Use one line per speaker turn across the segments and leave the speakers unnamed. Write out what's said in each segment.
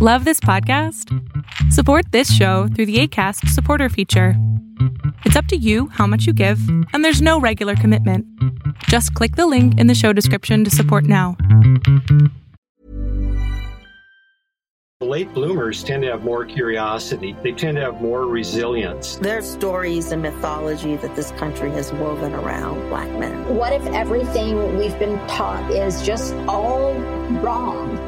Love this podcast? Support this show through the ACAST supporter feature. It's up to you how much you give, and there's no regular commitment. Just click the link in the show description to support now.
Late bloomers tend to have more curiosity. They tend to have more resilience.
There's stories and mythology that this country has woven around black men.
What if everything we've been taught is just all wrong?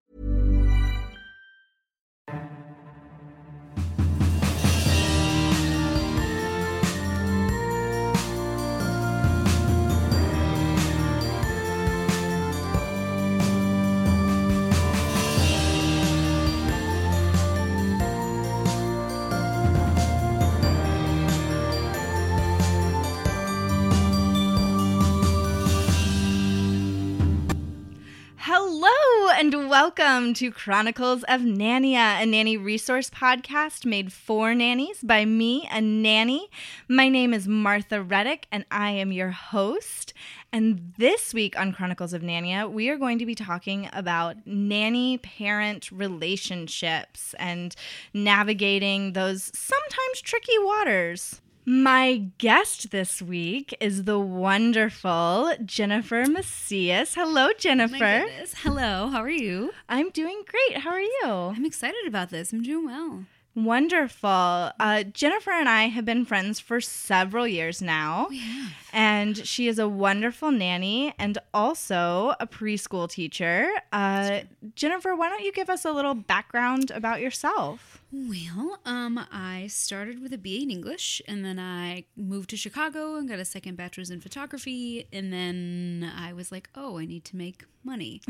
And welcome to Chronicles of Nania, a nanny resource podcast made for nannies by me, a nanny. My name is Martha Reddick and I am your host. And this week on Chronicles of Nania, we are going to be talking about nanny parent relationships and navigating those sometimes tricky waters. My guest this week is the wonderful Jennifer Macias. Hello, Jennifer.
My goodness. Hello, how are you?
I'm doing great. How are you?
I'm excited about this. I'm doing well.
Wonderful. Uh, Jennifer and I have been friends for several years now.
Oh, yeah.
And she is a wonderful nanny and also a preschool teacher. Uh, Jennifer, why don't you give us a little background about yourself?
Well, um, I started with a BA in English, and then I moved to Chicago and got a second bachelor's in photography, and then I was like, oh, I need to make money.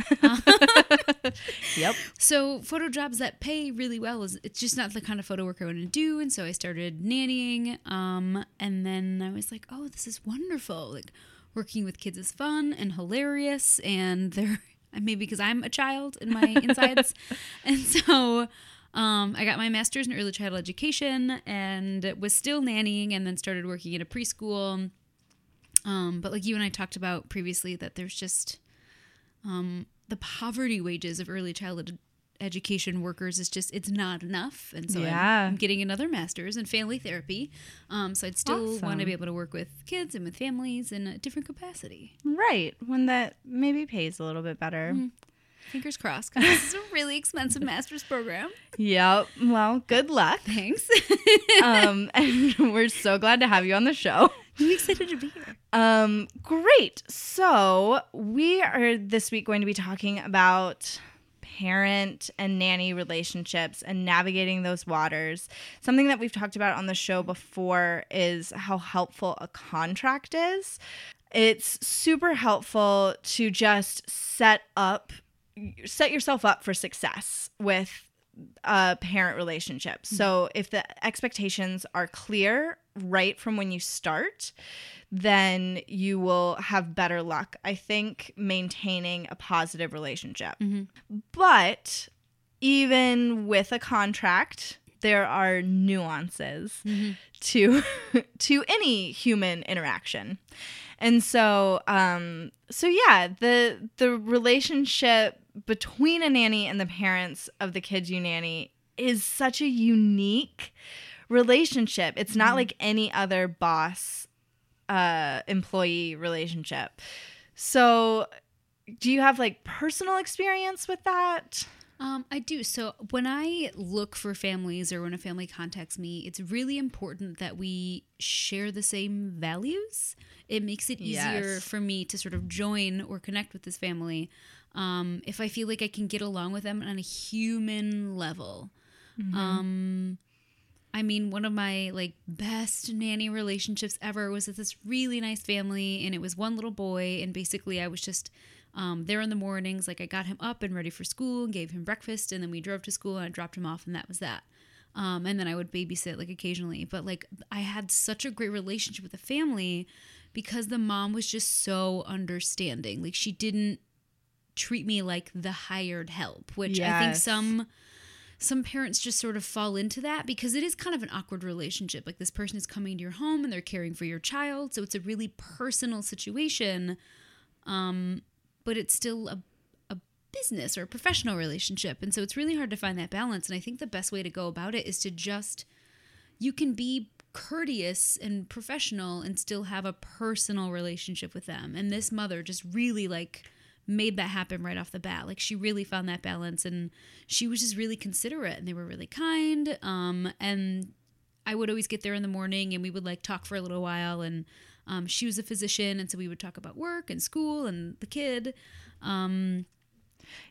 Yep.
So photo jobs that pay really well is it's just not the kind of photo work I want to do, and so I started nannying. Um, and then I was like, oh, this is wonderful. Like working with kids is fun and hilarious, and they're maybe because I'm a child in my insides, and so. Um, I got my master's in early childhood education and was still nannying and then started working at a preschool. Um, but like you and I talked about previously, that there's just um, the poverty wages of early childhood education workers is just it's not enough and so I'm- I'm, getting another master's in family therapy um, so i'd still want to be able to work with kids and with families in a different capacity
Right. One that maybe pays a little bit better.
Fingers crossed 'cause this is a really expensive master's program
Yep. Well, good luck.
thanks
um, and we're so glad to have you on the show.
i'm excited to be here
Um, great. So we are this week going to be talking about parent and nanny relationships and navigating those waters. Something that we've talked about on the show before is how helpful a contract is. It's super helpful to just set up set yourself up for success with a parent relationship. Mm-hmm. So if the expectations are clear right from when you start, then you will have better luck, I think, maintaining a positive relationship. Mm-hmm. But even with a contract, there are nuances mm-hmm. to to any human interaction. And so um so yeah, the the relationship between a nanny and the parents of the kids you nanny is such a unique relationship. It's not like any other boss uh employee relationship. So do you have like personal experience with that?
Um, I do. So when I look for families or when a family contacts me, it's really important that we share the same values. It makes it easier
Yes.
for me to sort of join or connect with this family um, if I feel like I can get along with them on a human level. Um, I mean, one of my like best nanny relationships ever was with this really nice family, and it was one little boy, and basically I was just um, there in the mornings. Like I got him up and ready for school and gave him breakfast, and then we drove to school and I dropped him off, and that was that. Um, and then I would babysit like occasionally, but like I had such a great relationship with the family because the mom was just so understanding. Like she didn't treat me like the hired help, which I think some some parents just sort of fall into that because it is kind of an awkward relationship. Like this person is coming to your home and they're caring for your child, so it's a really personal situation. Um, but it's still a a business or a professional relationship, and so it's really hard to find that balance. And I think the best way to go about it is to just you can be courteous and professional and still have a personal relationship with them. And this mother just really like made that happen right off the bat. Like she really found that balance and she was just really considerate and they were really kind. Um and I would always get there in the morning and we would like talk for a little while and um, she was a physician and so we would talk about work and school and the kid. Um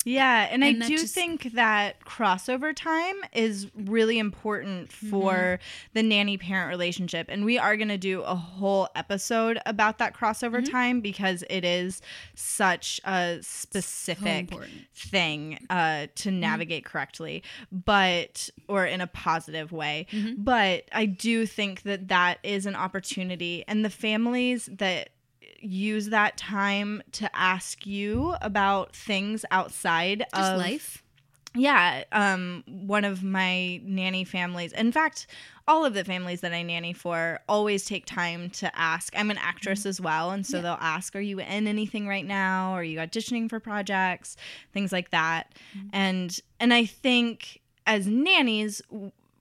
Yeah, and,
And
I do
just-
think that crossover time is really important for mm-hmm. the nanny parent relationship. And we are going to do a whole episode about that crossover mm-hmm. time because it is such a specific
important.
thing uh, to mm-hmm. navigate correctly, but or in a positive way. But I do think that that is an opportunity, and the families that use that time to ask you about things outside
just
of
life.
yeah um one of my nanny families in fact all of the families that i nanny for always take time to ask. I'm an actress as well and so
Yeah.
they'll ask are you in anything right now? Are you auditioning for projects? Things like that. And and i think as nannies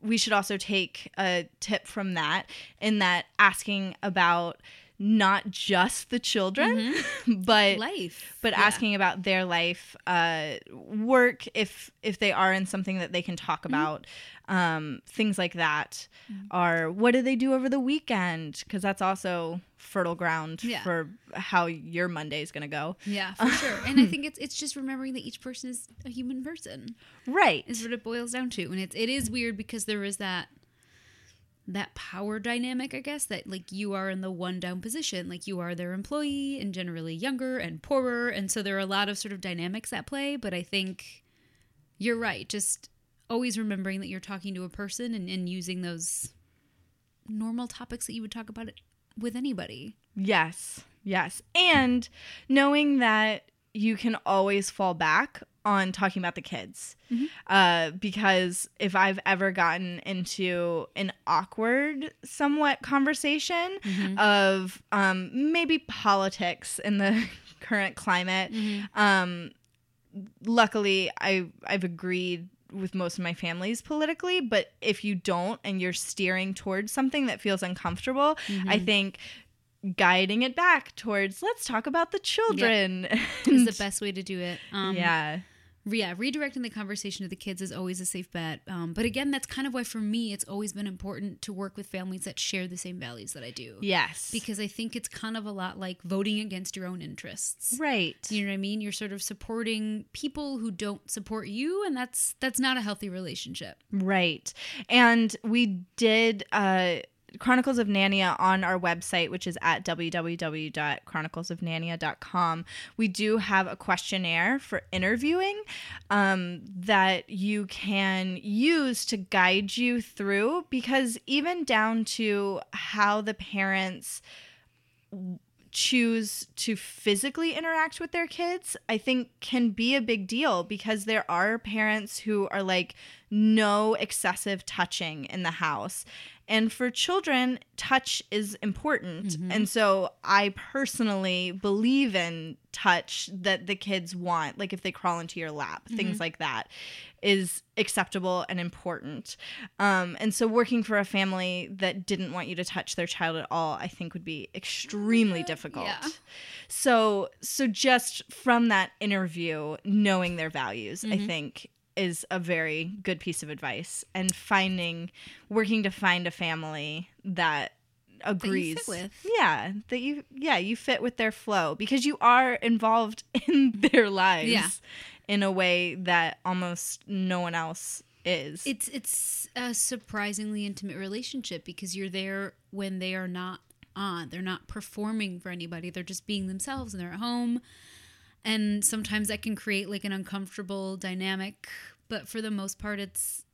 we should also take a tip from that in that asking about not just the children but
life.
but
Yeah.
asking about their life uh work if if they are in something that they can talk
Mm-hmm.
about um things like that are what do they do over the weekend because that's also fertile ground
Yeah.
for how your monday is going to go
Yeah, for sure. And I think it's it's just remembering that each person is a human person.
right
Is what it boils down to. And it's it is weird because there is that that power dynamic, I guess, that like you are in the one down position. Like you are their employee and generally younger and poorer. And so there are a lot of sort of dynamics at play. But I think you're right. Just always remembering that you're talking to a person and, and using those normal topics that you would talk about it with anybody.
Yes, yes. And knowing that you can always fall back on talking about the kids. Uh, because if I've ever gotten into an awkward, somewhat conversation of um, maybe politics in the current climate, um, luckily I I've agreed with most of my families politically, but if you don't and you're steering towards something that feels uncomfortable, I think guiding it back towards let's talk about the children
Is the best way to do it. Um,
yeah.
yeah redirecting the conversation to the kids is always a safe bet um, but again that's kind of why for me it's always been important to work with families that share the same values that i do
Yes.
because i think it's kind of a lot like voting against your own interests
right.
you know what i mean you're sort of supporting people who don't support you and that's that's not a healthy relationship
Right. And we did uh Chronicles of Nania on our website, which is at www.chroniclesofnania.com. We do have a questionnaire for interviewing um, that you can use to guide you through because even down to how the parents choose to physically interact with their kids, I think can be a big deal because there are parents who are like, no excessive touching in the house. And for children, touch is important. Mm-hmm. And so I personally believe in touch that the kids want, like if they crawl into your lap, things mm-hmm. like that is acceptable and important. Um, and so working for a family that didn't want you to touch their child at all, I think would be extremely difficult.
yeah.
So so just from that interview, knowing their values, I mm-hmm. think is a very good piece of advice. And finding working to find a family that agrees.
with.
yeah that you yeah you fit with their flow. Because you are involved in their lives
Yeah.
in a way that almost no one else is.
It's it's a surprisingly intimate relationship because you're there when they are not on. They're not performing for anybody. They're just being themselves and they're at home and sometimes that can create like an uncomfortable dynamic but for the most part it's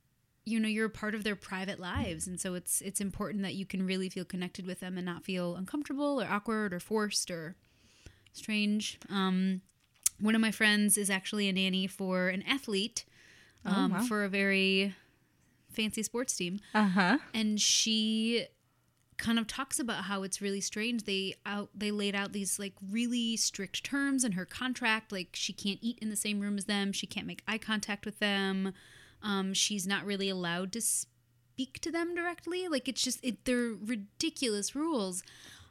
you know you're a part of their private lives and so it's it's important that you can really feel connected with them and not feel uncomfortable or awkward or forced or strange um one of my friends is actually a nanny for an athlete um,
wow.
for a very fancy sports team.
Uh huh.
and she kind of talks about how it's really strange. They out they laid out these like really strict terms in her contract like she can't eat in the same room as them. She can't make eye contact with them. Um, she's not really allowed to speak to them directly. Like it's just it, they're ridiculous rules.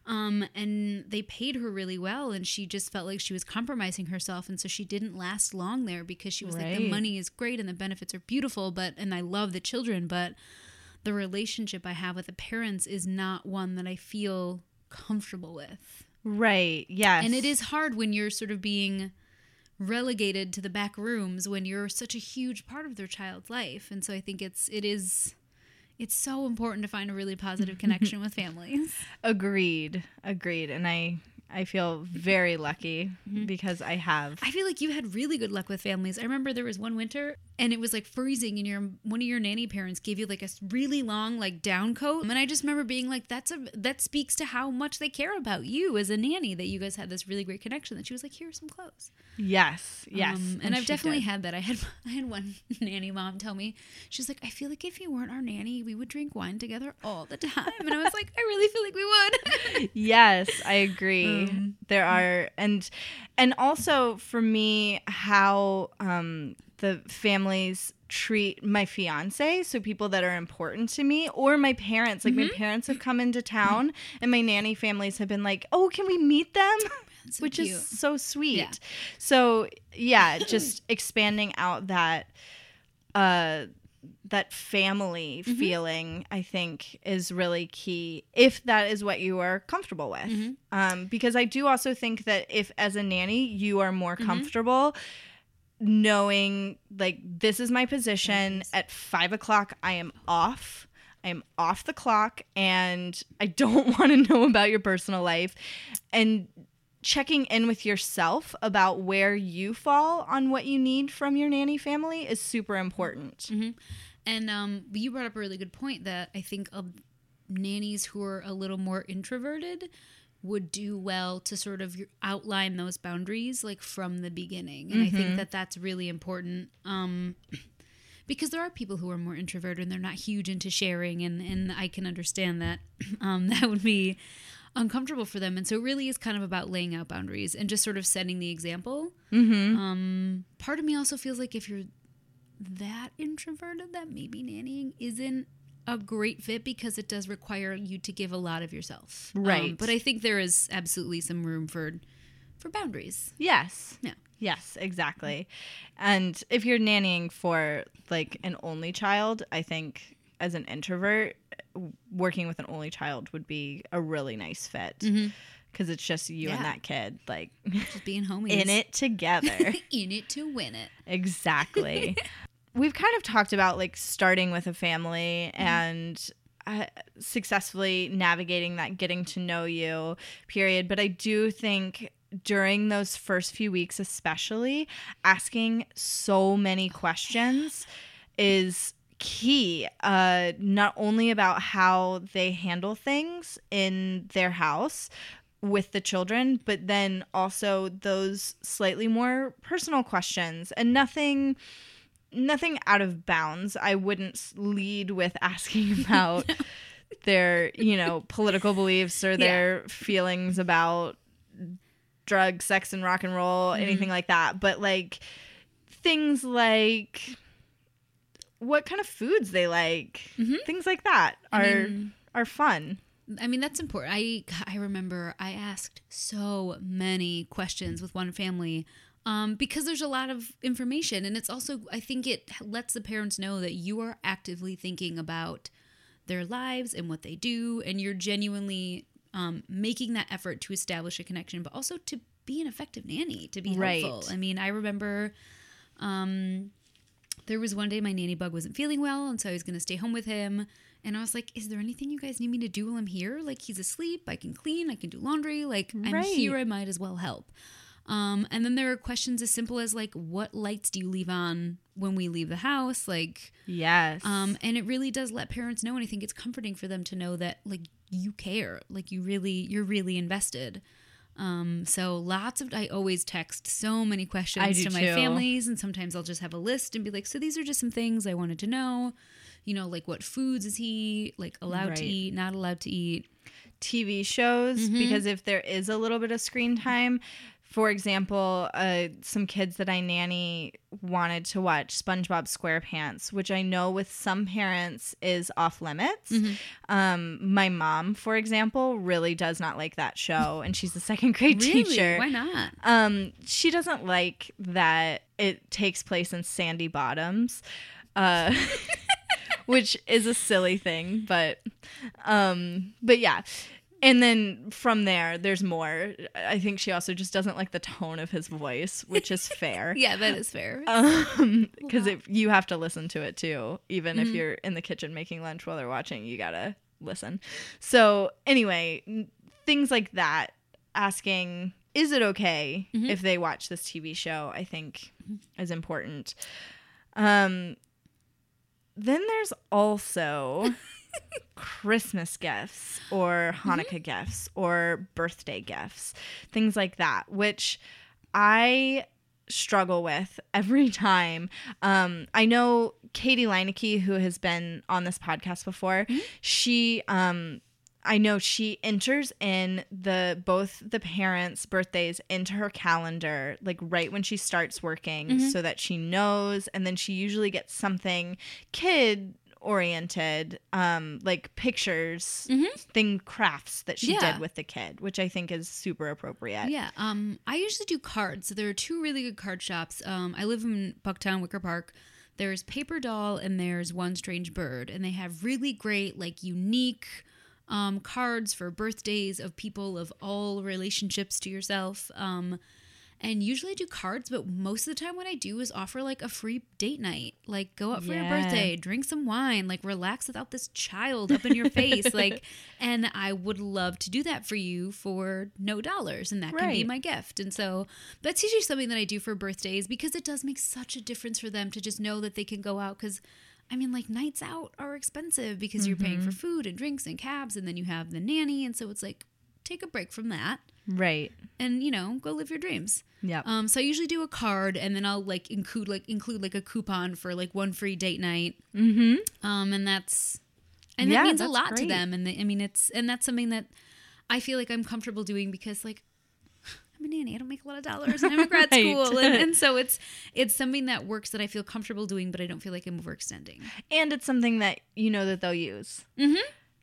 Um, and they paid her really well and she just felt like she was compromising herself and so she didn't last long there because she was like the money is great and the benefits are beautiful but and i love the children but the relationship I have with the parents is not one that I feel comfortable with.
Right. Yes.
And it is hard when you're sort of being relegated to the back rooms when you're such a huge part of their child's life. And so I think it's it is it's so important to find a really positive connection with families.
Agreed. Agreed. And I I feel very lucky because I have.
I feel like you had really good luck with families. I remember there was one winter and it was like freezing and your one of your nanny parents gave you like a really long like down coat and I just remember being like that's a that speaks to how much they care about you as a nanny that you guys had this really great connection that she was like here are some clothes.
Yes. Yes.
Um, and, I've definitely
did.
had that. I had I had one nanny mom tell me she's like I feel like if you weren't our nanny we would drink wine together all the time and I was like I really feel like we would.
yes i agree
Um,
there are and and also for me how um the families treat my fiance so people that are important to me or my parents like my parents have come into town and my nanny families have been like oh can we meet them?
So
which
cute.
is so sweet.
Yeah.
so yeah just expanding out that uh that family
Mm-hmm.
feeling i think is really key if that is what you are comfortable with
Mm-hmm.
um, because i do also think that if as a nanny you are more
Mm-hmm.
comfortable knowing like this is my position at five o'clock i am off i am off the clock and i don't want to know about your personal life and checking in with yourself about where you fall on what you need from your nanny family is super important
And um, you brought up a really good point that I think of nannies who are a little more introverted would do well to sort of outline those boundaries like from the beginning. And I think that that's really important. Um, because there are people who are more introverted and they're not huge into sharing and, and I can understand that um, that would be uncomfortable for them. And so it really is kind of about laying out boundaries and just sort of setting the example.
mm-hmm.
Um, part of me also feels like if you're that introverted, that maybe nannying isn't a great fit because it does require you to give a lot of yourself. Um,
Right.
but I think there is absolutely some room for for boundaries.
yes
Yeah.
yes exactly and if you're nannying for like an only child i think as an introvert working with an only child would be a really nice fit because it's just you and that kid like
Just being homies.
in it together
in it to win it.
Exactly. We've kind of talked about like starting with a family and uh, successfully navigating that getting to know you period. But I do think during those first few weeks, especially, asking so many questions is key uh not only about how they handle things in their house with the children but then also those slightly more personal questions and nothing nothing out of bounds. I wouldn't lead with asking about their you know political beliefs or their feelings about drugs sex and rock and roll anything like that. But like things like what kind of foods they like things like that are
mean-
are fun
I mean, that's important. I I remember I asked so many questions with one family um, because there's a lot of information, and it's also I think it lets the parents know that you are actively thinking about their lives and what they do, and you're genuinely um, making that effort to establish a connection, but also to be an effective nanny, to be
Right.
helpful. I mean, I remember. Um, there was one day my nanny bug wasn't feeling well, and so I was going to stay home with him. And I was like, "Is there anything you guys need me to do while I'm here? Like, he's asleep. I can clean. I can do laundry. Like, I'm here. I might as well help." Um, and then there are questions as simple as like, "What lights do you leave on when we leave the house?" Like,
yes
um, and it really does let parents know, and I think it's comforting for them to know that like you care, like you really, you're really invested. Um, so lots of I always text so many questions to my
too.
families, and sometimes I'll just have a list and be like, "So these are just some things I wanted to know." You know, like what foods is he like allowed
Right.
to eat, not allowed to eat?
TV shows
Mm-hmm.
because if there is a little bit of screen time, for example, uh, some kids that I nanny wanted to watch SpongeBob SquarePants, which I know with some parents is off limits.
Mm-hmm.
Um, my mom, for example, really does not like that show, and she's a second grade
Really?
teacher.
Why not?
Um, she doesn't like that it takes place in Sandy Bottoms, uh, which is a silly thing, but um, but yeah. And then from there, there's more. I think she also just doesn't like the tone of his voice, which is fair.
Yeah, that is fair.
Um, because you have to listen to it too, even if you're in the kitchen making lunch while they're watching, you gotta listen. So anyway, things like that, asking, is it okay if they watch this TV show? I think is important. Um, then there's also Christmas gifts or Hanukkah gifts or birthday gifts, things like that, which I struggle with every time. Um, I know Katie Leineke, who has been on this podcast before, she um I know she enters in the both the parents' birthdays into her calendar like right when she starts working so that she knows and then she usually gets something kid oriented um like pictures thing crafts that she
Yeah.
did with the kid which i think is super appropriate
Yeah, um, I usually do cards. So there are two really good card shops. Um, I live in Bucktown, Wicker Park. There's Paper Doll and there's One Strange Bird, and they have really great, like, unique um, cards for birthdays of people of all relationships to yourself. Um, and usually I do cards, but most of the time what I do is offer like a free date night. Like go out for your birthday, drink some wine, like relax without this child up in your face. Like and I would love to do that for you for no dollars. And that can be my gift. And so that's usually something that I do for birthdays because it does make such a difference for them to just know that they can go out because I mean, like nights out are expensive because you're paying for mm-hmm. food and drinks and cabs, and then you have the nanny, and so it's like take a break from that
right
and you know go live your dreams.
Yeah.
Um, so I usually do a card, and then I'll like include like include like a coupon for like one free date night.
mm-hmm
Um, and that's and that means a lot to them. And they, I mean, it's and that's something that I feel like I'm comfortable doing because like I'm a nanny. I don't make a lot of dollars, and I'm at grad
Right.
school, and, and so it's it's something that works that I feel comfortable doing, but I don't feel like I'm overextending.
and it's something that you know that they'll use
Mm-hmm.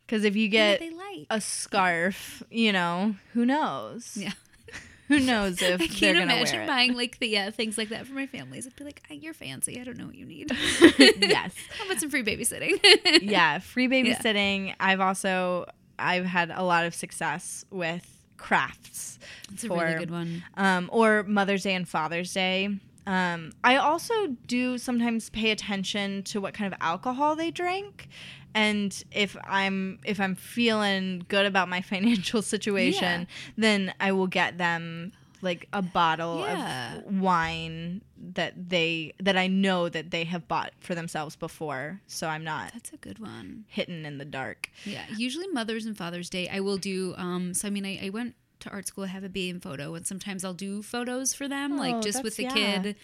Because if you
Get they like.
a scarf you know who knows
Yeah.
who knows if
I
they're
can't imagine
wear it You can imagine
buying like the yeah things like that for my families. I'd be like, "Ah, "You're fancy. I don't know what you need.
yes
How about some free babysitting?"
yeah free babysitting i've also i've had a lot of success with crafts
It's a really good one.
um, or Mother's Day and Father's Day. Um, I also do sometimes pay attention to what kind of alcohol they drink, and if I'm if I'm feeling good about my financial situation, then I will get them like a bottle
Yeah.
of wine that they that I know that they have bought for themselves before, so I'm not
That's a good one.
hitting in the dark.
Yeah, usually Mother's and Father's Day, I will do. Um, so I mean, I, I went to art school, I have a BA in photo, and sometimes I'll do photos for them,
Oh,
like just with the
yeah.
kid,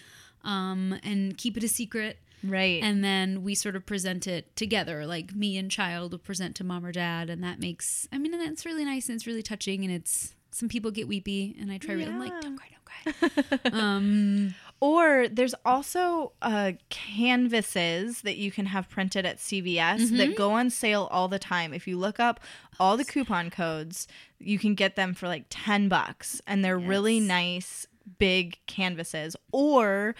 um, and keep it a secret.
Right.
And then we sort of present it together, like me and child will present to mom or dad, and that makes. I mean, and that's really nice and it's really touching, and it's some people get weepy, and I try. really I'm like, don't cry, don't cry. um,
Or there's also uh, canvases that you can have printed at CVS that go on sale all the time. If you look up all the coupon codes, you can get them for like 10 bucks and they're really nice big canvases. Or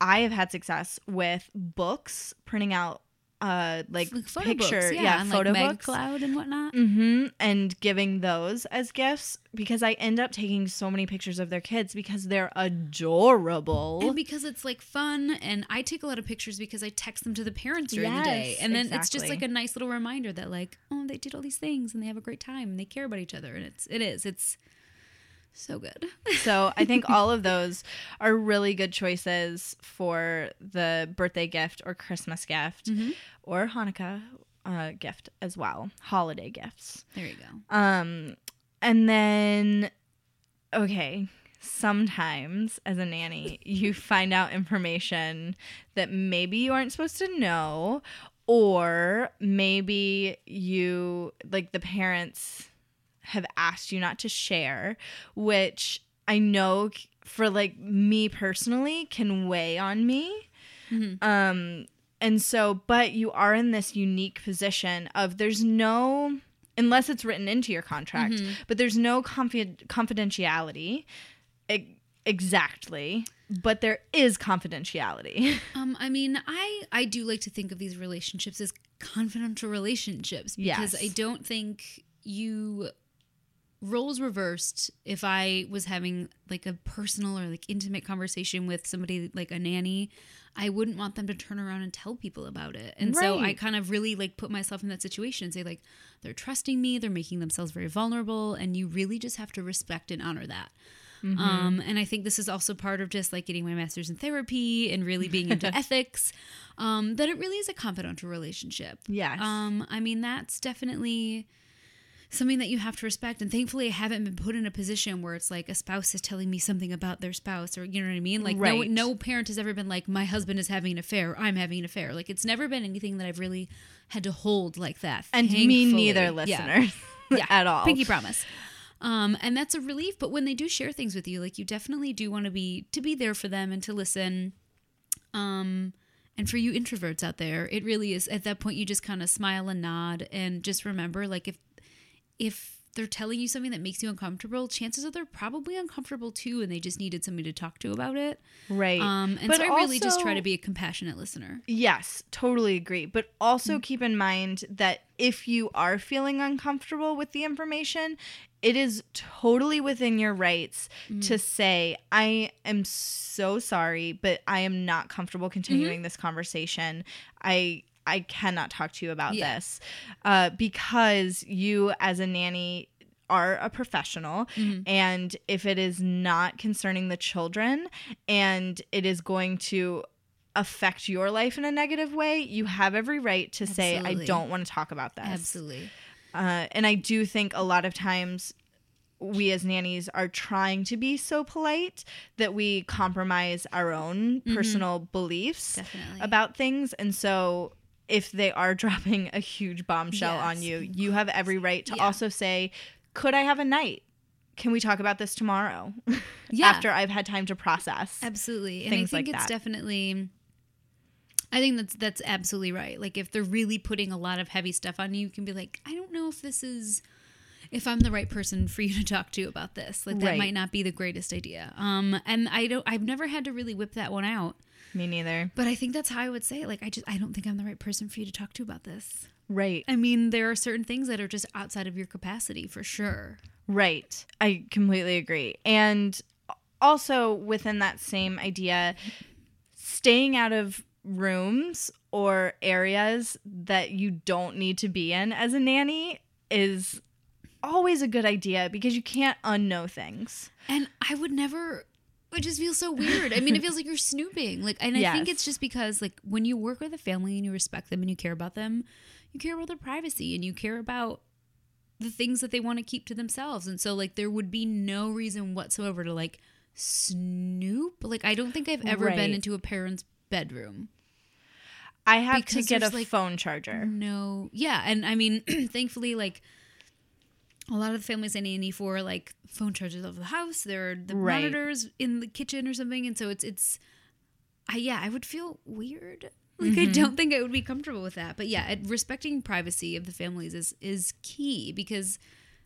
I have had success with books printing out uh like,
like photo
picture
books, yeah,
yeah,
and
photo
like
books
Cloud and whatnot.
mm-hmm. and giving those as gifts because I end up taking so many pictures of their kids because they're adorable.
And because it's like fun, and I take a lot of pictures because I text them to the parents during the day, and then it's just like a nice little reminder that like, oh, they did all these things and they have a great time and they care about each other, and it's it is it's so good.
So I think all of those are really good choices for the birthday gift or Christmas gift or Hanukkah uh, gift as well, holiday gifts.
There you go.
Um, and then okay, sometimes as a nanny, you find out information that maybe you aren't supposed to know, or maybe you, like the parents, have asked you not to share, which I know for like me personally can weigh on me.
Mhm.
Um, and so, but you are in this unique position of there's no, unless it's written into your contract,
Mhm.
but there's no confi- confidentiality e- exactly, but there is confidentiality.
Um, I mean, I I do like to think of these relationships as confidential relationships because
Yes.
I don't think you roles reversed if I was having like a personal or like intimate conversation with somebody like a nanny, I wouldn't want them to turn around and tell people about it. And so I kind of really like put myself in that situation and say like they're trusting me, they're making themselves very vulnerable and you really just have to respect and honor that.
Mm-hmm.
Um, and I think this is also part of just like getting my master's in therapy and really being into ethics. Um, that it really is a confidential relationship.
Yes.
Um, I mean, that's definitely something that you have to respect. And thankfully, I haven't been put in a position where it's like a spouse is telling me something about their spouse, or you know what I mean. Like,
Right.
no, no parent has ever been like, my husband is having an affair, or I'm having an affair. Like, it's never been anything that I've really had to hold like that.
and me
thankfully.
neither,
Yeah.
listeners,
Yeah,
at all.
Pinky promise. Um, and that's a relief. But when they do share things with you, like you definitely do want to be to be there for them and to listen. Um, and for you introverts out there, it really is at that point you just kind of smile and nod and just remember, like if if they're telling you something that makes you uncomfortable, chances are they're probably uncomfortable too, and they just needed somebody to talk to about it.
Right.
Um, and
But
so I really just try to be a compassionate listener.
Yes, totally agree. But also mm. keep in mind that if you are feeling uncomfortable with the information, it is totally within your rights to mm. say, I am so sorry, but I am not comfortable continuing mm-hmm. this conversation. I I cannot talk to you about
Yeah.
this. Uh, because you as a nanny are a professional
Mm-hmm.
and if it is not concerning the children and it is going to affect your life in a negative way, you have every right to say, I don't want to talk about this.
Absolutely.
Uh, and I do think a lot of times we as nannies are trying to be so polite that we compromise our own personal beliefs
Mm-hmm. Definitely.
about things. And so if they are dropping a huge bombshell on you, you have every right to
Yeah.
also say, Could I have a night? Can we talk about this tomorrow?
Yeah.
After I've had time to process.
Absolutely. And I think
like
it's
that.
definitely I think that's that's absolutely right. Like if they're really putting a lot of heavy stuff on you, you can be like, I don't know if this is if I'm the right person for you to talk to about this. Like that
Right.
might not be the greatest idea. Um and I don't I've never had to really whip that one out.
Me neither.
But I think that's how I would say it. Like I just I don't think I'm the right person for you to talk to about this.
Right.
I mean, there are certain things that are just outside of your capacity for sure.
Right. I completely agree. And also within that same idea, staying out of rooms or areas that you don't need to be in as a nanny is always a good idea because you can't unknow things.
And I would never. It just feels so weird. I mean, it feels like you're snooping. Like, and I think it's just because, like, when you work with a family and you respect them and you care about them, you care about their privacy and you care about the things that they want to keep to themselves. And so, like, there would be no reason whatsoever to like snoop. Like, I don't think I've ever
Right.
been into a parent's bedroom.
I have
Because
to get a
like,
phone charger.
No. Yeah. And I mean, thankfully, like a lot of the families I nanny for like phone chargers over the house. There are the
Right.
monitors in the kitchen or something. And so it's, it's, I, yeah, I would feel weird. Like I mm-hmm. don't think I would be comfortable with that. But yeah, it- respecting privacy of the families is, is key because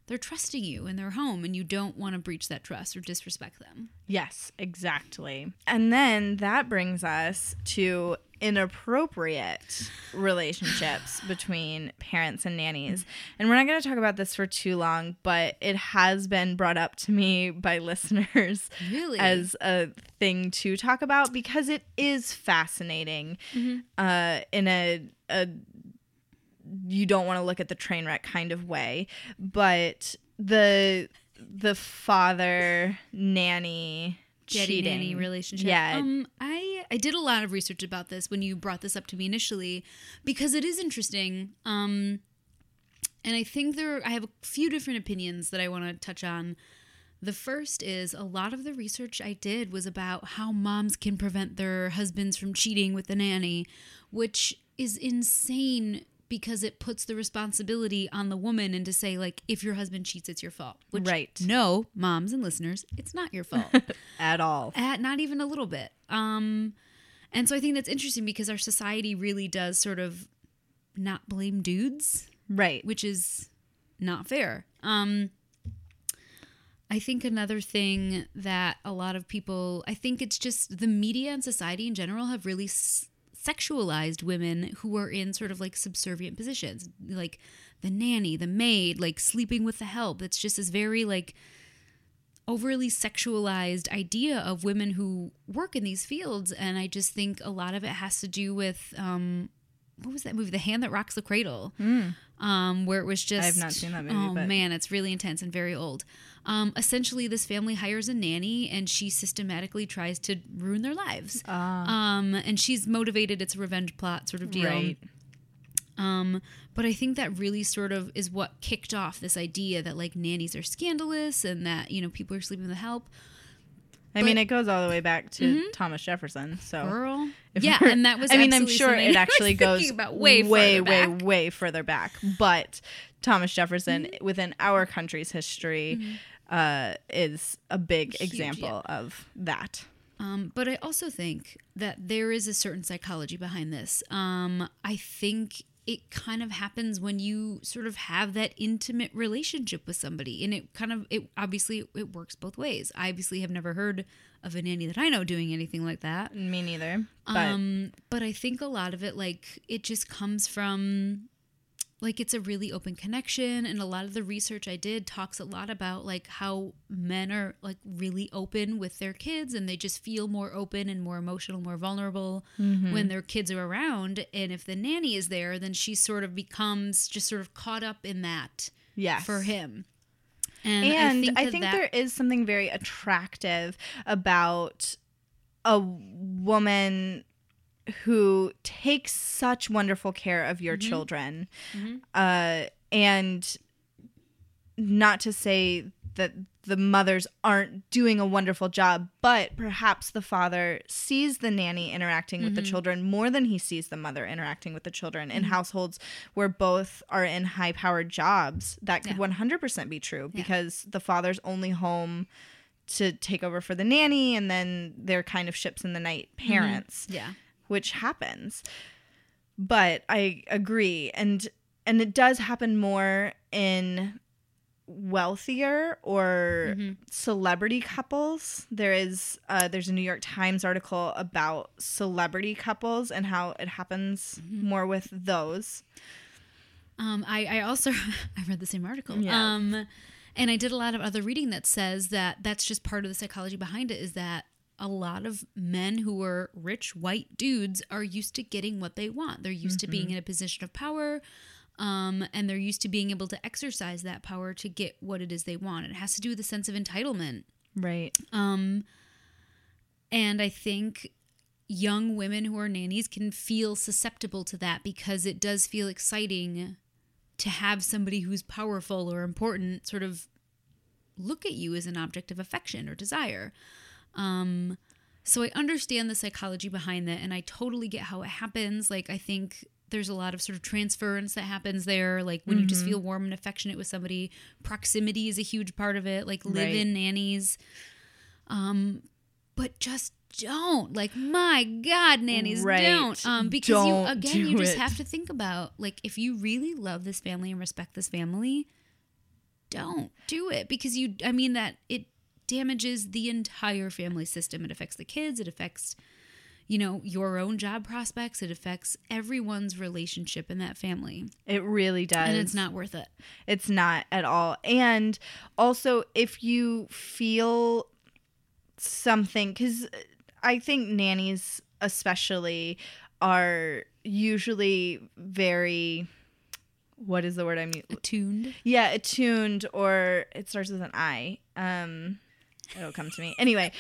they're trusting you in their home and you don't want to breach that trust or disrespect them.
Yes, exactly. And then that brings us to inappropriate relationships between parents and nannies. And we're not going to talk about this for too long, but it has been brought up to me by listeners
Really?
as a thing to talk about because it is fascinating uh, in a, a you don't want to look at the train wreck kind of way but the the father nanny
daddy
cheating
nanny relationship.
yeah
Um, I I did a lot of research about this when you brought this up to me initially, because it is interesting. Um, and I think there I have a few different opinions that I want to touch on. The first is a lot of the research I did was about how moms can prevent their husbands from cheating with the nanny, which is insane because it puts the responsibility on the woman and to say like if your husband cheats it's your fault. Which,
Right.
No, moms and listeners, it's not your fault.
At all.
At not even a little bit. Um and so I think that's interesting because our society really does sort of not blame dudes
Right.
which is not fair. Um, I think another thing that a lot of people, I think it's just the media and society in general have really s- sexualized women who are in sort of like subservient positions, like the nanny, the maid, like sleeping with the help. It's just this very like overly sexualized idea of women who work in these fields. And I just think a lot of it has to do with, um, what was that movie? The Hand That Rocks the Cradle um, where it was just.
I have not seen that movie,
Oh
but-
man, it's really intense and very old. Um, essentially, this family hires a nanny, and she systematically tries to ruin their lives. Um, and she's motivated; it's a revenge plot sort of deal.
Right.
Um, but I think that really sort of is what kicked off this idea that like nannies are scandalous and that you know people are sleeping with the help.
I mean, it goes all the way back to Thomas Jefferson. So,
Girl, yeah, and that was.
I mean, I'm sure it actually goes
about way,
way, way, way further back. But Thomas Jefferson,
Mm-hmm.
within our country's history, uh, is a big
Huge,
example of that.
Um, but I also think that there is a certain psychology behind this. Um, I think it kind of happens when you sort of have that intimate relationship with somebody, and it kind of it obviously it works both ways. I obviously have never heard of a nanny that I know doing anything like that.
Me neither. But
Um, but I think a lot of it, like, it just comes from, like, it's a really open connection. And a lot of the research I did talks a lot about, like, how men are, like, really open with their kids and they just feel more open and more emotional, more vulnerable when their kids are around. And if the nanny is there, then she sort of becomes just sort of caught up in that
yes.
for him. And,
And I
that
think,
that-
there is something very attractive about a woman who takes such wonderful care of your
Mm-hmm.
children. Uh, and not to say that the mothers aren't doing a wonderful job, but perhaps the father sees the nanny interacting with the
Mm-hmm.
children more than he sees the mother interacting with the children. In households where both are in high powered jobs, that could
Yeah.
100% be true
Yeah.
because the father's only home to take over for the nanny and then they're kind of ships in the night
Mm-hmm.
parents
yeah.
which happens but i agree and and it does happen more in wealthier or
Mm-hmm.
celebrity couples there is uh, there's a new york times article about celebrity couples and how it happens
Mm-hmm.
more with those
Um, I, I also I read the same article.
Yeah.
Um, and I did a lot of other reading that says that that's just part of the psychology behind it is that a lot of men who are rich white dudes are used to getting what they want. They're used to being in a position of power. Um, and they're used to being able to exercise that power to get what it is they want. It has to do with a sense of entitlement.
right
Um, and I think young women who are nannies can feel susceptible to that because it does feel exciting to have somebody who's powerful or important sort of look at you as an object of affection or desire. Um, so I understand the psychology behind that and I totally get how it happens. Like, I think there's a lot of sort of transference that happens there. Like, when you just feel warm and affectionate with somebody, proximity is a huge part of it. Like, live in nannies. Um, but just don't like my god nannies
Right.
don't um because
Don't
you again you just
it.
have to think about like if you really love this family and respect this family don't do it because you i mean that it damages the entire family system it affects the kids it affects you know your own job prospects it affects everyone's relationship in that family
it really does
and it's not worth it
It's not at all. And also, if you feel something, because I think nannies, especially, are usually very. What is the word I'm
attuned
Yeah, attuned, or it starts with an I. Um, it'll come to me. Anyway,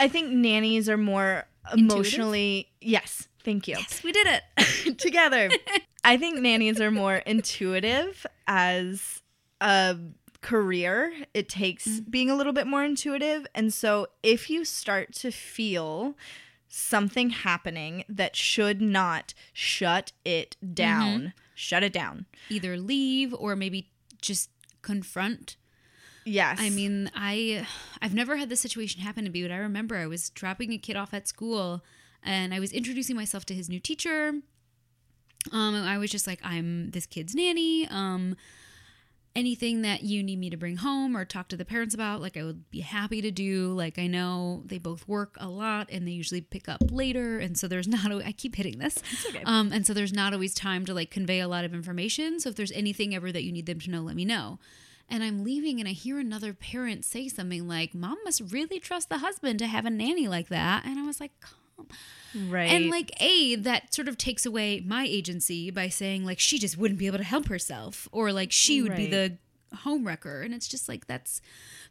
I think nannies are more emotionally. Yes, thank you
yes we did it
together. I think nannies are more intuitive as a career. It takes
Mm.
being a little bit more intuitive. And so if you start to feel something happening that should not shut it down,
Mm-hmm.
shut it down.
Either leave or maybe just confront.
Yes.
I mean, I I've never had this situation happen to me, but I remember I was dropping a kid off at school and I was introducing myself to his new teacher. Um, I was just like, I'm this kid's nanny. Um, anything that you need me to bring home or talk to the parents about, like I would be happy to do. Like I know they both work a lot and they usually pick up later, and so there's not. I keep hitting this. Um, and so there's not always time to like convey a lot of information. So if there's anything ever that you need them to know, let me know. And I'm leaving and I hear another parent say something like, Mom must really trust the husband to have a nanny like that. And I was like, Calm.
right.
And like, A, that sort of takes away my agency by saying, like, she just wouldn't be able to help herself or like she would be the home wrecker. And it's just like, that's.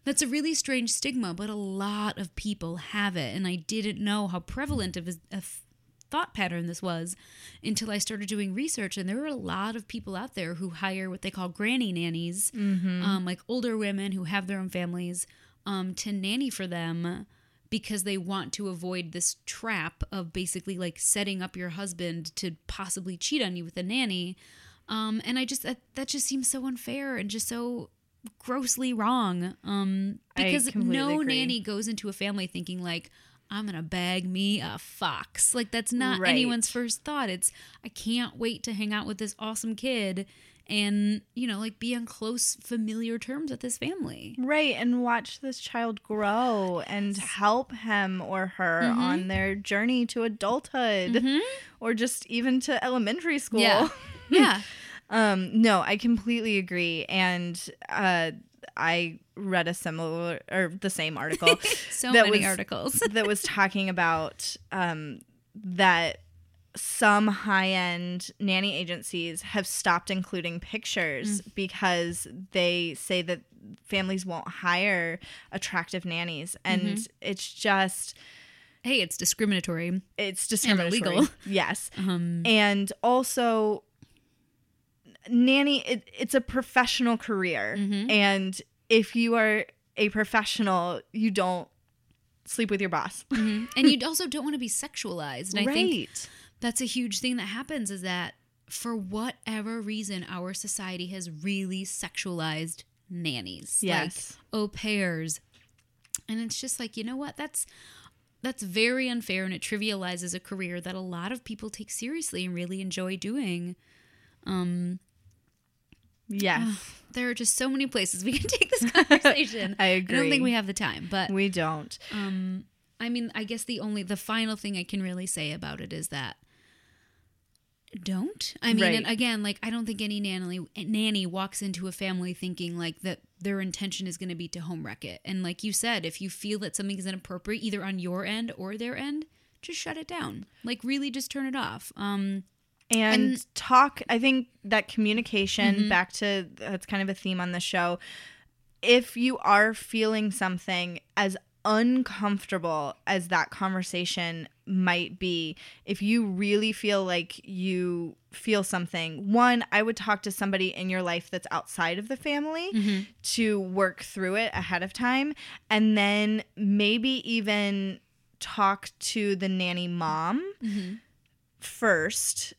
That's a really strange stigma, but a lot of people have it. And I didn't know how prevalent of a, a thought pattern this was until I started doing research. And there are a lot of people out there who hire what they call granny nannies, um, like older women who have their own families, um, to nanny for them because they want to avoid this trap of basically like setting up your husband to possibly cheat on you with a nanny. Um, and I just that, that just seems so unfair and just so grossly wrong. Um, because no
agree.
nanny goes into a family thinking like I'm gonna bag me a fox. Like that's not
Right.
anyone's first thought. It's I can't wait to hang out with this awesome kid and you know like be on close familiar terms with this family.
Right, and watch this child grow and help him or her
Mm-hmm.
on their journey to adulthood or just even to elementary school.
Yeah, yeah.
Um, no, I completely agree. And uh, I read a similar or the same article
So
that
many
was-
articles.
that was talking about um, that some high end nanny agencies have stopped including pictures
Mm.
because they say that families won't hire attractive nannies. And
Mm-hmm.
it's just,
hey, it's discriminatory.
it's discriminatory.
illegal.
Yes.
Um,
and also nanny it, it's a professional career
Mhm.
and if you are a professional you don't sleep with your boss
mhm. and you also don't want to be sexualized. And I think that's a huge thing that happens is that for whatever reason, our society has really sexualized nannies,
Yes.
like au pairs, and it's just like you know what? That's that's very unfair, and it trivializes a career that a lot of people take seriously and really enjoy doing. Um,
yes
there are just so many places we can take this conversation.
I agree.
I don't think we have the time, but
we don't
um, I mean, I guess the only the final thing I can really say about it is that don't. I mean, and again, like I don't think any nanny nanny walks into a family thinking like that their intention is going to be to home wreck it. And like you said, if you feel that something is inappropriate either on your end or their end, just shut it down. Like really just turn it off. Um
and,
And-
talk i think that communication
Mhm.
back to that's kind of a theme on the show if you are feeling something as uncomfortable as that conversation might be if you really feel like you feel something one i would talk to somebody in your life that's outside of the family to work through it ahead of time. And then maybe even talk to the nanny mom first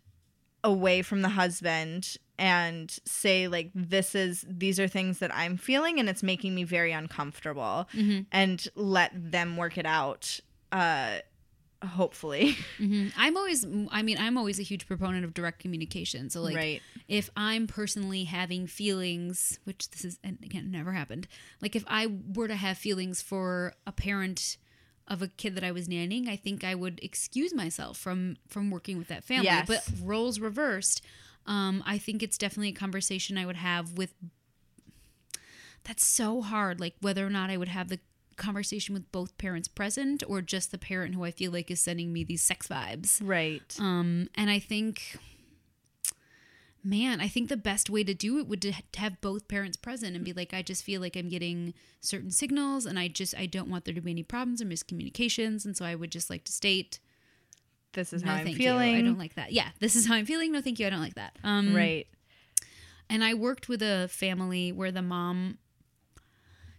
away from the husband and say like this is these are things that I'm feeling and it's making me very uncomfortable and let them work it out uh hopefully
mhm. I'm always I mean, I'm always a huge proponent of direct communication. So like
right
if I'm personally having feelings, which this is and again never happened, like if I were to have feelings for a parent of a kid that I was nannying, I think I would excuse myself from from working with that family.
Yes.
But roles reversed, um, I think it's definitely a conversation I would have with. That's so hard, like whether or not I would have the conversation with both parents present or just the parent who I feel like is sending me these sex vibes.
right
Um, and I think, man, I think the best way to do it would to have both parents present and be like, I just feel like I'm getting certain signals, and I just I don't want there to be any problems or miscommunications, and so I would just like to state,
this is
no,
how I'm feeling
you, I don't like that. Yeah, this is how I'm feeling. No, thank you, I don't like that. Um,
right
and I worked with a family where the mom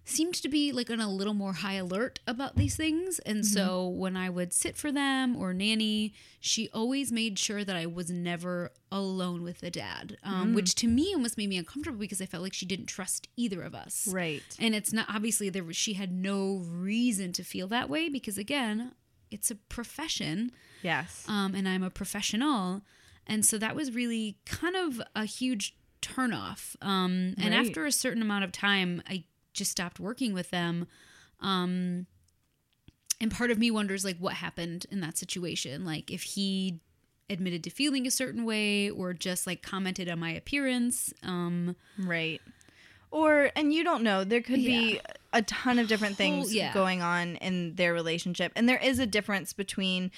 seemed to be like on a little more high alert about these things. And so when I would sit for them or nanny, she always made sure that I was never alone with the dad, um, which to me almost made me uncomfortable because I felt like she didn't trust either of us.
Right.
And it's not obviously there was, she had no reason to feel that way because again, it's a profession
Yes.
um, and I'm a professional. And so that was really kind of a huge turnoff. Um, and
Right.
after a certain amount of time, I just stopped working with them. Um, and part of me wonders, like, what happened in that situation? Like, if he admitted to feeling a certain way or just like commented on my appearance. Um,
Right. Or, and you don't know, there could be a ton of different things
yeah.
going on in their relationship. And there is a difference between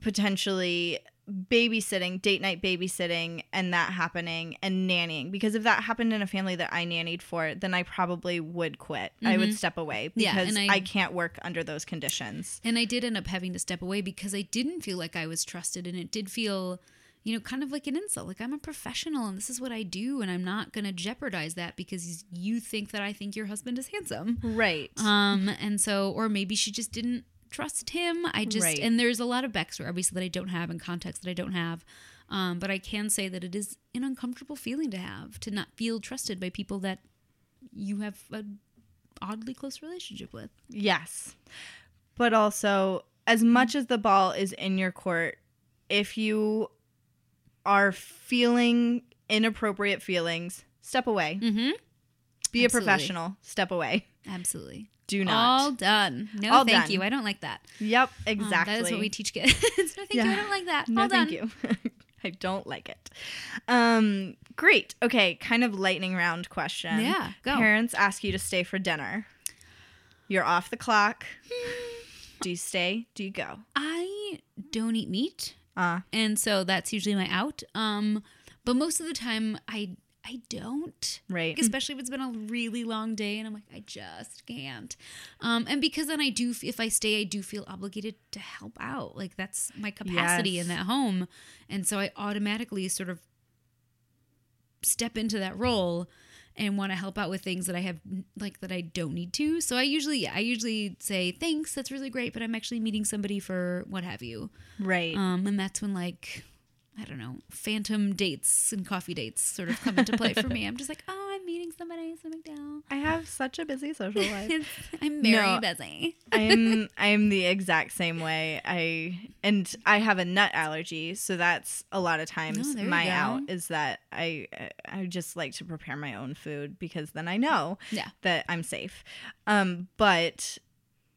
potentially babysitting, date night babysitting, and that happening and nannying. Because if that happened in a family that I nannied for, then I probably would quit. I would step away
Mm-hmm. Yeah,
because
and
I,
I-
can't work under those conditions.
And I did end up having to step away because I didn't feel like I was trusted. And it did feel, you know, kind of like an insult. Like I'm a professional and this is what I do. And I'm not going to jeopardize that because you think that I think your husband is handsome.
Right.
Um, and so, or maybe she just didn't trust him. I just,
Right.
and there's a lot of backstory, obviously, that I don't have and context that I don't have. Um, but I can say that it is an uncomfortable feeling to have to not feel trusted by people that you have a oddly close relationship with.
Yes. But also, as much as the ball is in your court, if you are feeling inappropriate feelings, step away.
Mm-hmm.
Be a professional. Step away.
Absolutely.
Do not.
All done. No,
All
thank
done.
you. I don't like that.
Yep,
Um,
exactly.
that is what we teach kids. no, thank you. I don't like that.
No,
All done.
thank you. I don't like it. Um, great. Okay, kind of lightning round question.
Yeah, go.
Parents ask you to stay for dinner. You're off the clock. Do you stay? Do you go?
I don't eat meat,
Uh,
and so that's usually my out. Um, but most of the time, I I don't.
right.
Especially if it's been a really long day and I'm like, I just can't. Um, and because then I do, if I stay, I do feel obligated to help out. Like that's my capacity
Yes.
in that home. And so I automatically sort of step into that role and want to help out with things that I have like that I don't need to. So I usually, I usually say, thanks, that's really great, but I'm actually meeting somebody for what have you.
right.
Um, and that's when like I don't know, phantom dates and coffee dates sort of come into play for me. I'm just like, oh, I'm meeting somebody, so McDowell.
I have such a busy social life.
I'm very
No.
busy.
I'm I'm the exact same way. I and I have a nut allergy, so that's a lot of times
Oh,
my out is that I I just like to prepare my own food because then I know
Yeah.
that I'm safe. Um, but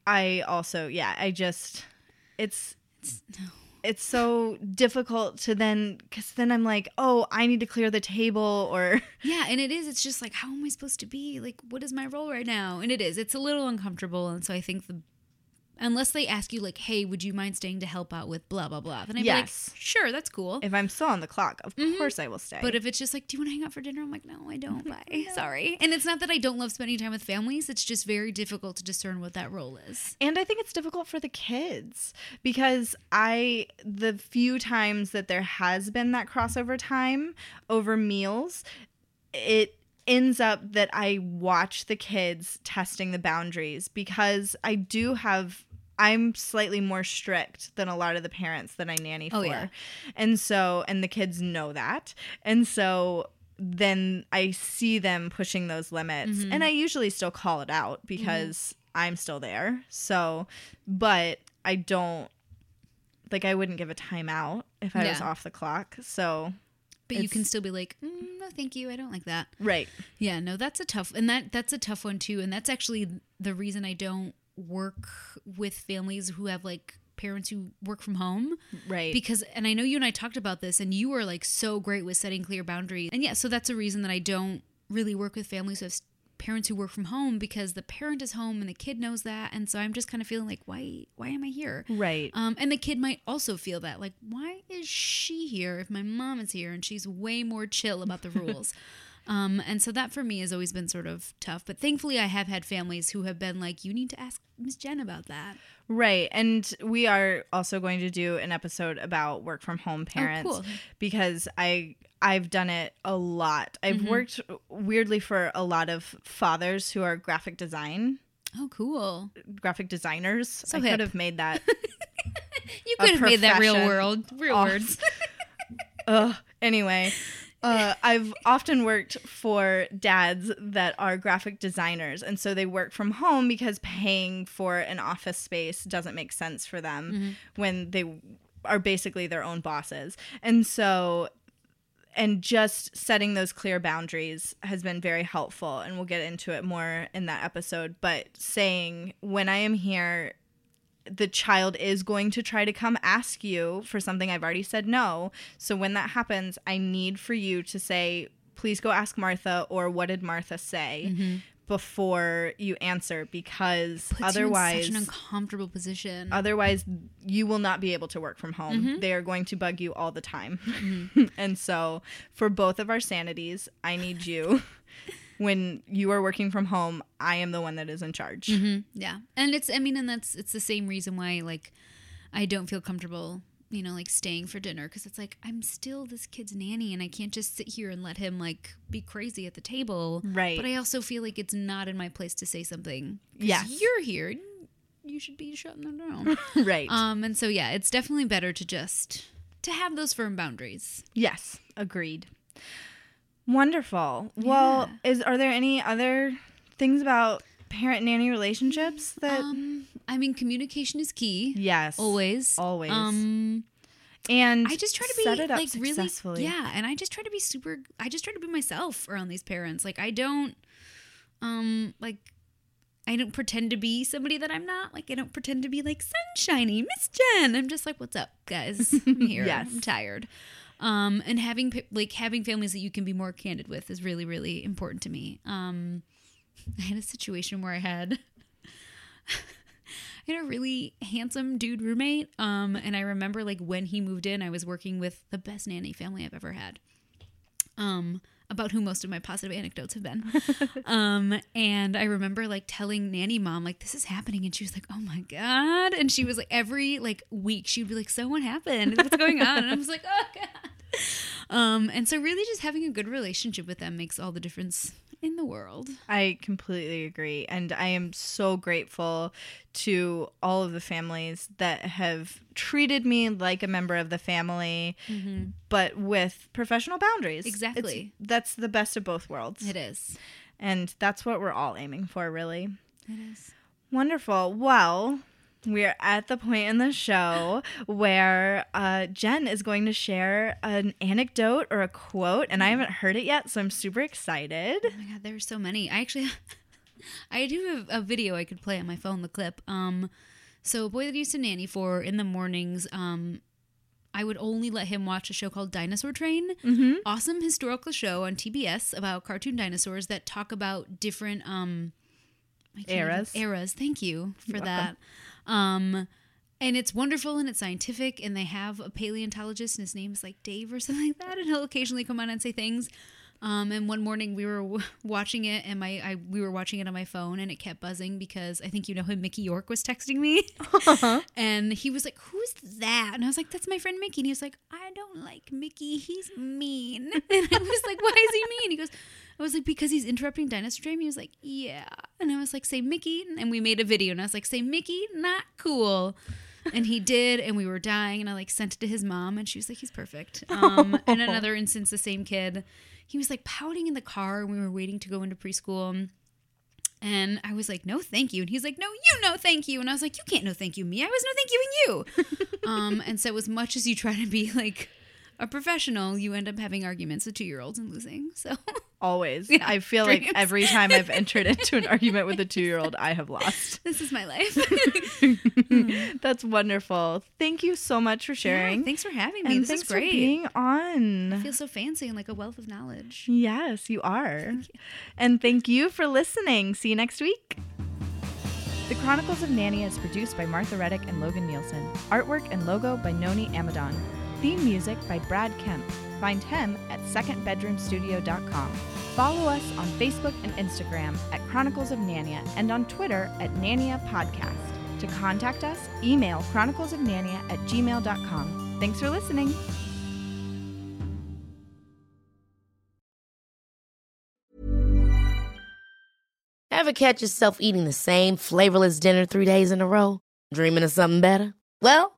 I also yeah I just it's it's so difficult to then because then I'm like oh I need to clear the table or
Yeah, and it is. It's just like, how am I supposed to be? Like, what is my role right now? And it is. It's a little uncomfortable. And so I think the unless they ask you like, hey, would you mind staying to help out with blah blah blah, then I'd
Yes.
be like, sure, that's cool.
if I'm still on the clock of mm-hmm. course I will stay.
But if it's just like, do you want to hang out for dinner? I'm like, no, I don't. Bye. Sorry. And it's not that I don't love spending time with families. It's just very difficult to discern what that role is.
And I think it's difficult for the kids because I, the few times that there has been that crossover time over meals, it ends up that I watch the kids testing the boundaries because I do have. I'm slightly more strict than a lot of the parents that I nanny for.
Oh, yeah.
And so, and the kids know that. And so then I see them pushing those limits.
Mm-hmm.
And I usually still call it out because I'm still there. So, but I don't like I wouldn't give a timeout if I was off the clock. So,
But you can still be like, mm, no, thank you. I don't like that.
right.
Yeah, no, that's a tough, and that that's a tough one too. And that's actually the reason I don't work with families who have like parents who work from home
Right.
because and I know you and I talked about this and you were like so great with setting clear boundaries. And yeah, so that's a reason that I don't really work with families who have parents who work from home because the parent is home and the kid knows that and so I'm just kind of feeling like why why am I here?
right.
Um, and the kid might also feel that, like, why is she here if my mom is here and she's way more chill about the rules? Um, and so that for me has always been sort of tough. But thankfully, I have had families who have been like, you need to ask Miss Jen about that.
Right. And we are also going to do an episode about work from home parents
cool.
because I I've done it a lot. I've
Mhm.
worked weirdly for a lot of fathers who are graphic design
Oh, cool.
graphic designers.
So
I
hip.
could have made that
You could have made that real world, real
off.
words.
Ugh. Anyway, uh, I've often worked for dads that are graphic designers, and so they work from home because paying for an office space doesn't make sense for them
Mm-hmm.
when they are basically their own bosses. And so and just setting those clear boundaries has been very helpful and we'll get into it more in that episode but saying when i am here the child is going to try to come ask you for something i've already said no. So when that happens i need for you to say please go ask martha or what did martha say mm-hmm. Before you answer because
Puts
otherwise
such an uncomfortable position.
Otherwise, you will not be able to work from home.
Mhm.
They are going to bug you all the time.
Mm-hmm.
and so, for both of our sanities, I need you. when you are working from home, I am the one that is in charge.
Mhm. Yeah, and it's I mean, and that's it's the same reason why like I don't feel comfortable, you know, like staying for dinner because it's like I'm still this kid's nanny and I can't just sit here and let him like be crazy at the table.
Right.
But I also feel like it's not in my place to say something.
Yeah.
you're here. You should be shutting them down.
right.
um, and so yeah, it's definitely better to just to have those firm boundaries.
yes, agreed. Wonderful. Well, is are there any other things about parent nanny relationships that
Um, I mean, communication is key.
Yes.
Always.
Always.
Um,
and
I just try to be
set it up
like
successfully.
really, yeah, and I just try to be super. I just try to be myself around these parents. Like I don't, um, like I don't pretend to be somebody that I'm not. Like I don't pretend to be like sunshiny Miss Jen. I'm just like, what's up, guys? I'm here.
Yes.
I'm tired. Um, and having like having families that you can be more candid with is really really important to me. Um, I had a situation where I had. I had a really handsome dude roommate. Um, and I remember like when he moved in, I was working with the best nanny family I've ever had. Um, about who most of my positive anecdotes have been. um, and I remember like telling nanny mom like this is happening, and she was like, "Oh my god!" And she was like, every like week she'd be like, "So what happened? What's going on?" And I was like, "Oh god." Um, and so really just having a good relationship with them makes all the difference in the world.
I completely agree. And I am so grateful to all of the families that have treated me like a member of the family, mm-hmm. but with professional boundaries. It's-
Exactly.
that's the best of both worlds.
It is.
And that's what we're all aiming for, really.
It is.
Wonderful. Well, we're at the point in the show where uh, Jen is going to share an anecdote or a quote, and I haven't heard it yet, so I'm super excited.
Oh my god, there are so many. I actually, I do have a video I could play on my phone. The clip. Um, so a boy that used to nanny for in the mornings. Um, I would only let him watch a show called Dinosaur Train.
Mm-hmm.
Awesome historical show on PBS about cartoon dinosaurs that talk about different um
Eras.
Eras. Thank you for
You're
that. Um, and it's wonderful and it's scientific and they have a paleontologist and his name is like Dave or something like that and he'll occasionally come on and say things. Um, and one morning we were w- watching it and my I, we were watching it on my phone and it kept buzzing because I think you know him Mickey York was texting me? And he was like who's that? And I was like that's my friend Mickey. And he was like I don't like Mickey. He's mean. And I was like why is he mean? He goes I was like because he's interrupting Dinosaur Dream? He was like yeah. And I was like say Mickey and we made a video and I was like say Mickey not cool. And he did and we were dying and i like sent it to his mom and she was like he's perfect. Um and another instance the same kid. He was like pouting in the car and we were waiting to go into preschool. And i was like no thank you. And he's like no you no thank you. And i was like you can't no thank you me. I was no thank you and you. Um and so as much as you try to be like a professional you end up having arguments with two year olds and losing so
Always.
Yeah,
I feel like every time I've entered into an argument with a two year old, I have lost.
this is my life hmm.
That's wonderful. Thank you so much for sharing.
Yeah, thanks for having me
and
this
thanks
is great
for being on.
i feel so fancy and like a wealth of knowledge
Yes, you are. And thank you for listening. See you next week. The Chronicles of Nanny is produced by Martha Reddick and Logan Nielsen. Artwork and logo by Noni Amadon. Theme music by Brad Kemp. Find him at secondbedroomstudio.com. Follow us on Facebook and Instagram at Chronicles of Nania and on Twitter at Nania Podcast. To contact us, email chroniclesofnania at gmail.com. Thanks for listening.
Ever catch yourself eating the same flavorless dinner three days in a row? Dreaming of something better? Well,